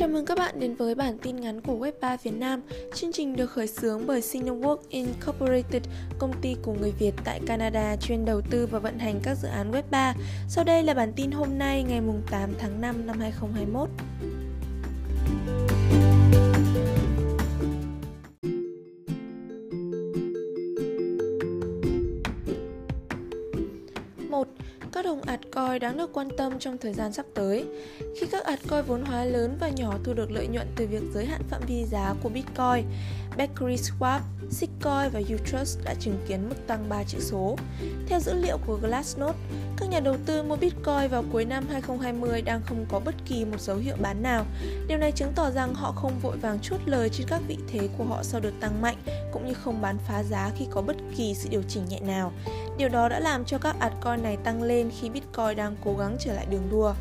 Chào mừng các bạn đến với bản tin ngắn của Web3 Việt Nam. Chương trình được khởi xướng bởi Cinework Incorporated, công ty của người Việt tại Canada chuyên đầu tư và vận hành các dự án Web3. Sau đây là bản tin hôm nay ngày 8 tháng 5 năm 2021. 1. Các đồng altcoin đáng được quan tâm trong thời gian sắp tới. Khi các altcoin vốn hóa lớn và nhỏ thu được lợi nhuận từ việc giới hạn phạm vi giá của Bitcoin, Bakery Swap, Sitcoin và Utrust đã chứng kiến mức tăng 3 chữ số. Theo dữ liệu của Glassnode, các nhà đầu tư mua Bitcoin vào cuối năm 2020 đang không có bất kỳ một dấu hiệu bán nào. Điều này chứng tỏ rằng họ không vội vàng chốt lời trên các vị thế của họ sau đợt tăng mạnh, cũng như không bán phá giá khi có bất kỳ sự điều chỉnh nhẹ nào. Điều đó đã làm cho các altcoin này tăng lên khi Bitcoin đang cố gắng trở lại đường đua.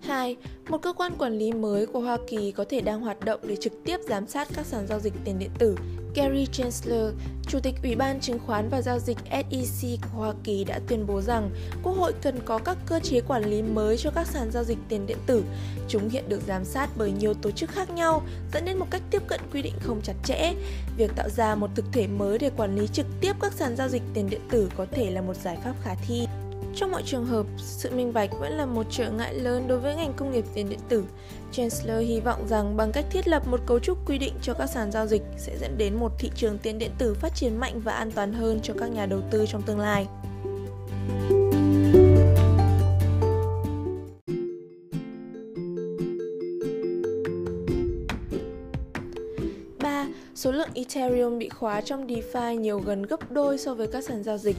Hai, một cơ quan quản lý mới của Hoa Kỳ có thể đang hoạt động để trực tiếp giám sát các sàn giao dịch tiền điện tử. Gary Chancellor, Chủ tịch Ủy ban Chứng khoán và Giao dịch SEC của Hoa Kỳ đã tuyên bố rằng Quốc hội cần có các cơ chế quản lý mới cho các sàn giao dịch tiền điện tử. Chúng hiện được giám sát bởi nhiều tổ chức khác nhau, dẫn đến một cách tiếp cận quy định không chặt chẽ. Việc tạo ra một thực thể mới để quản lý trực tiếp các sàn giao dịch tiền điện tử có thể là một giải pháp khả thi. Trong mọi trường hợp, sự minh bạch vẫn là một trở ngại lớn đối với ngành công nghiệp tiền điện tử. Chancellor hy vọng rằng bằng cách thiết lập một cấu trúc quy định cho các sàn giao dịch sẽ dẫn đến một thị trường tiền điện tử phát triển mạnh và an toàn hơn cho các nhà đầu tư trong tương lai. số lượng Ethereum bị khóa trong DeFi nhiều gần gấp đôi so với các sàn giao dịch.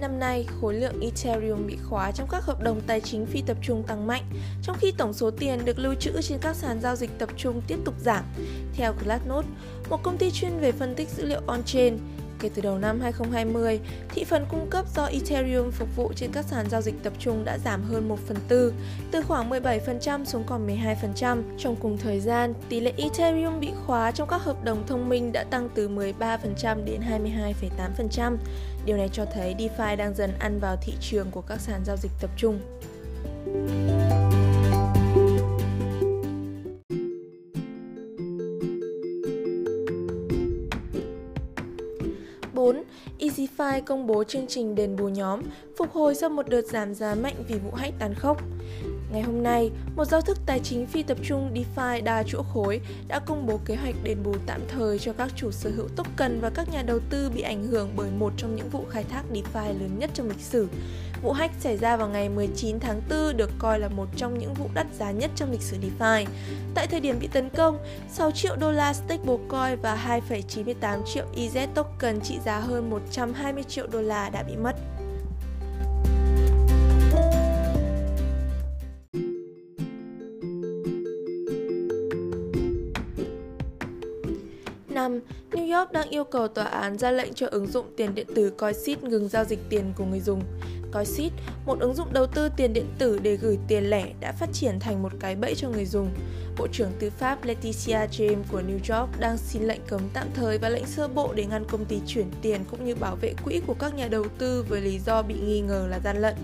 Năm nay, khối lượng Ethereum bị khóa trong các hợp đồng tài chính phi tập trung tăng mạnh, trong khi tổng số tiền được lưu trữ trên các sàn giao dịch tập trung tiếp tục giảm. Theo Glassnode, một công ty chuyên về phân tích dữ liệu on-chain, Kể từ đầu năm 2020, thị phần cung cấp do Ethereum phục vụ trên các sàn giao dịch tập trung đã giảm hơn 1 phần tư, từ khoảng 17% xuống còn 12%. Trong cùng thời gian, tỷ lệ Ethereum bị khóa trong các hợp đồng thông minh đã tăng từ 13% đến 22,8%. Điều này cho thấy DeFi đang dần ăn vào thị trường của các sàn giao dịch tập trung. EasyFi công bố chương trình đền bù nhóm, phục hồi sau một đợt giảm giá mạnh vì vụ hack tàn khốc. Ngày hôm nay, một giao thức tài chính phi tập trung DeFi đa chuỗi khối đã công bố kế hoạch đền bù tạm thời cho các chủ sở hữu token và các nhà đầu tư bị ảnh hưởng bởi một trong những vụ khai thác DeFi lớn nhất trong lịch sử. Vụ hack xảy ra vào ngày 19 tháng 4 được coi là một trong những vụ đắt giá nhất trong lịch sử DeFi. Tại thời điểm bị tấn công, 6 triệu đô la stablecoin và 2,98 triệu EZ token trị giá hơn 120 triệu đô la đã bị mất. New đang yêu cầu tòa án ra lệnh cho ứng dụng tiền điện tử Coinsit ngừng giao dịch tiền của người dùng. Coinsit, một ứng dụng đầu tư tiền điện tử để gửi tiền lẻ đã phát triển thành một cái bẫy cho người dùng. Bộ trưởng Tư pháp Leticia James của New York đang xin lệnh cấm tạm thời và lệnh sơ bộ để ngăn công ty chuyển tiền cũng như bảo vệ quỹ của các nhà đầu tư với lý do bị nghi ngờ là gian lận.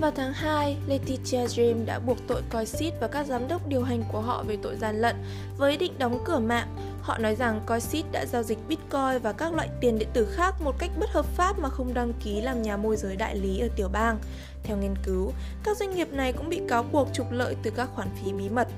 Vào tháng 2, Letitia James đã buộc tội Coinsit và các giám đốc điều hành của họ về tội gian lận với ý định đóng cửa mạng. Họ nói rằng Coinseed đã giao dịch Bitcoin và các loại tiền điện tử khác một cách bất hợp pháp mà không đăng ký làm nhà môi giới đại lý ở tiểu bang. Theo nghiên cứu, các doanh nghiệp này cũng bị cáo buộc trục lợi từ các khoản phí bí mật.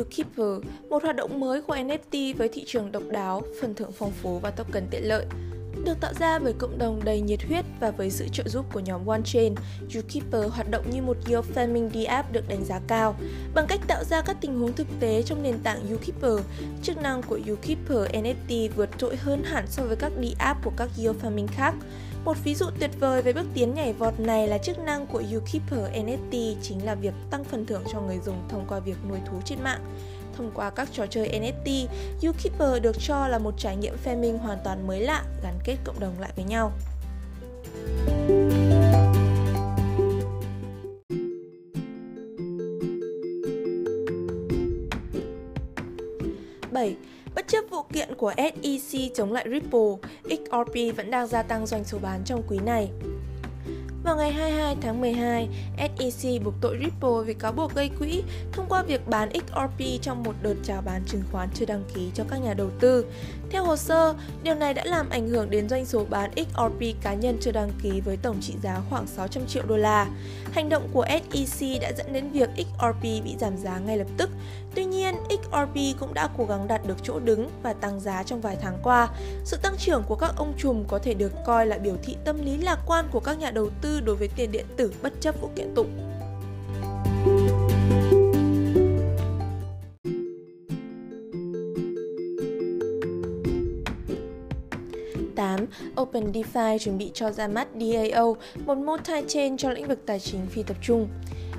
Ukeeper, một hoạt động mới của NFT với thị trường độc đáo, phần thưởng phong phú và token tiện lợi. Được tạo ra bởi cộng đồng đầy nhiệt huyết và với sự trợ giúp của nhóm OneChain, Zookeeper hoạt động như một yield farming DApp được đánh giá cao. Bằng cách tạo ra các tình huống thực tế trong nền tảng Zookeeper. chức năng của Zookeeper NFT vượt trội hơn hẳn so với các DApp của các yield farming khác. Một ví dụ tuyệt vời về bước tiến nhảy vọt này là chức năng của Zookeeper NFT chính là việc tăng phần thưởng cho người dùng thông qua việc nuôi thú trên mạng thông qua các trò chơi NFT, Youkeeper được cho là một trải nghiệm phe minh hoàn toàn mới lạ, gắn kết cộng đồng lại với nhau. Bảy, Bất chấp vụ kiện của SEC chống lại Ripple, XRP vẫn đang gia tăng doanh số bán trong quý này. Vào ngày 22 tháng 12, SEC buộc tội Ripple vì cáo buộc gây quỹ thông qua việc bán XRP trong một đợt chào bán chứng khoán chưa đăng ký cho các nhà đầu tư. Theo hồ sơ, điều này đã làm ảnh hưởng đến doanh số bán XRP cá nhân chưa đăng ký với tổng trị giá khoảng 600 triệu đô la. Hành động của SEC đã dẫn đến việc XRP bị giảm giá ngay lập tức. Tuy nhiên, XRP cũng đã cố gắng đạt được chỗ đứng và tăng giá trong vài tháng qua. Sự tăng trưởng của các ông trùm có thể được coi là biểu thị tâm lý lạc quan của các nhà đầu tư đối với tiền điện tử bất chấp vụ kiện tụng. 8, OpenDeFi chuẩn bị cho ra mắt DAO, một multi-chain cho lĩnh vực tài chính phi tập trung.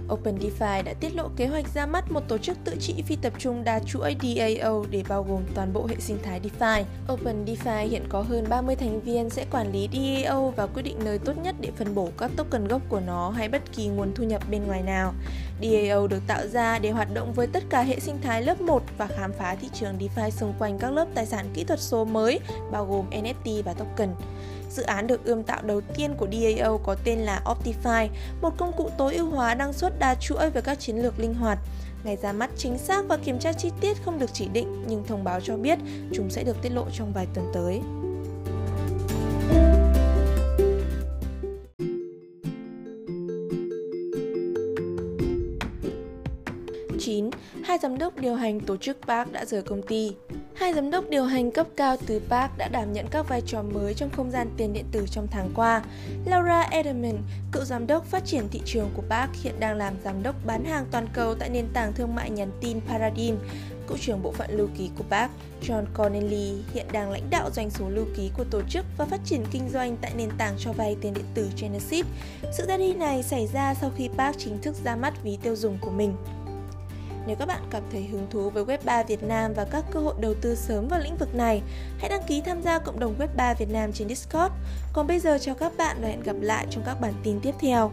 OpenDeFi đã tiết lộ kế hoạch ra mắt một tổ chức tự trị phi tập trung đa chuỗi DAO để bao gồm toàn bộ hệ sinh thái DeFi. OpenDeFi hiện có hơn 30 thành viên sẽ quản lý DAO và quyết định nơi tốt nhất để phân bổ các token gốc của nó hay bất kỳ nguồn thu nhập bên ngoài nào. DAO được tạo ra để hoạt động với tất cả hệ sinh thái lớp 1 và khám phá thị trường DeFi xung quanh các lớp tài sản kỹ thuật số mới, bao gồm NFT và token. Dự án được ươm tạo đầu tiên của DAO có tên là Optify, một công cụ tối ưu hóa năng suất đa chuỗi với các chiến lược linh hoạt. Ngày ra mắt chính xác và kiểm tra chi tiết không được chỉ định, nhưng thông báo cho biết chúng sẽ được tiết lộ trong vài tuần tới. Hai giám đốc điều hành tổ chức Park đã rời công ty. Hai giám đốc điều hành cấp cao từ Park đã đảm nhận các vai trò mới trong không gian tiền điện tử trong tháng qua. Laura Edelman, cựu giám đốc phát triển thị trường của Park hiện đang làm giám đốc bán hàng toàn cầu tại nền tảng thương mại nhắn tin Paradigm. Cựu trưởng bộ phận lưu ký của Park, John Connelly, hiện đang lãnh đạo doanh số lưu ký của tổ chức và phát triển kinh doanh tại nền tảng cho vay tiền điện tử Genesis. Sự ra đi này xảy ra sau khi Park chính thức ra mắt ví tiêu dùng của mình. Nếu các bạn cảm thấy hứng thú với Web3 Việt Nam và các cơ hội đầu tư sớm vào lĩnh vực này, hãy đăng ký tham gia cộng đồng Web3 Việt Nam trên Discord. Còn bây giờ chào các bạn và hẹn gặp lại trong các bản tin tiếp theo.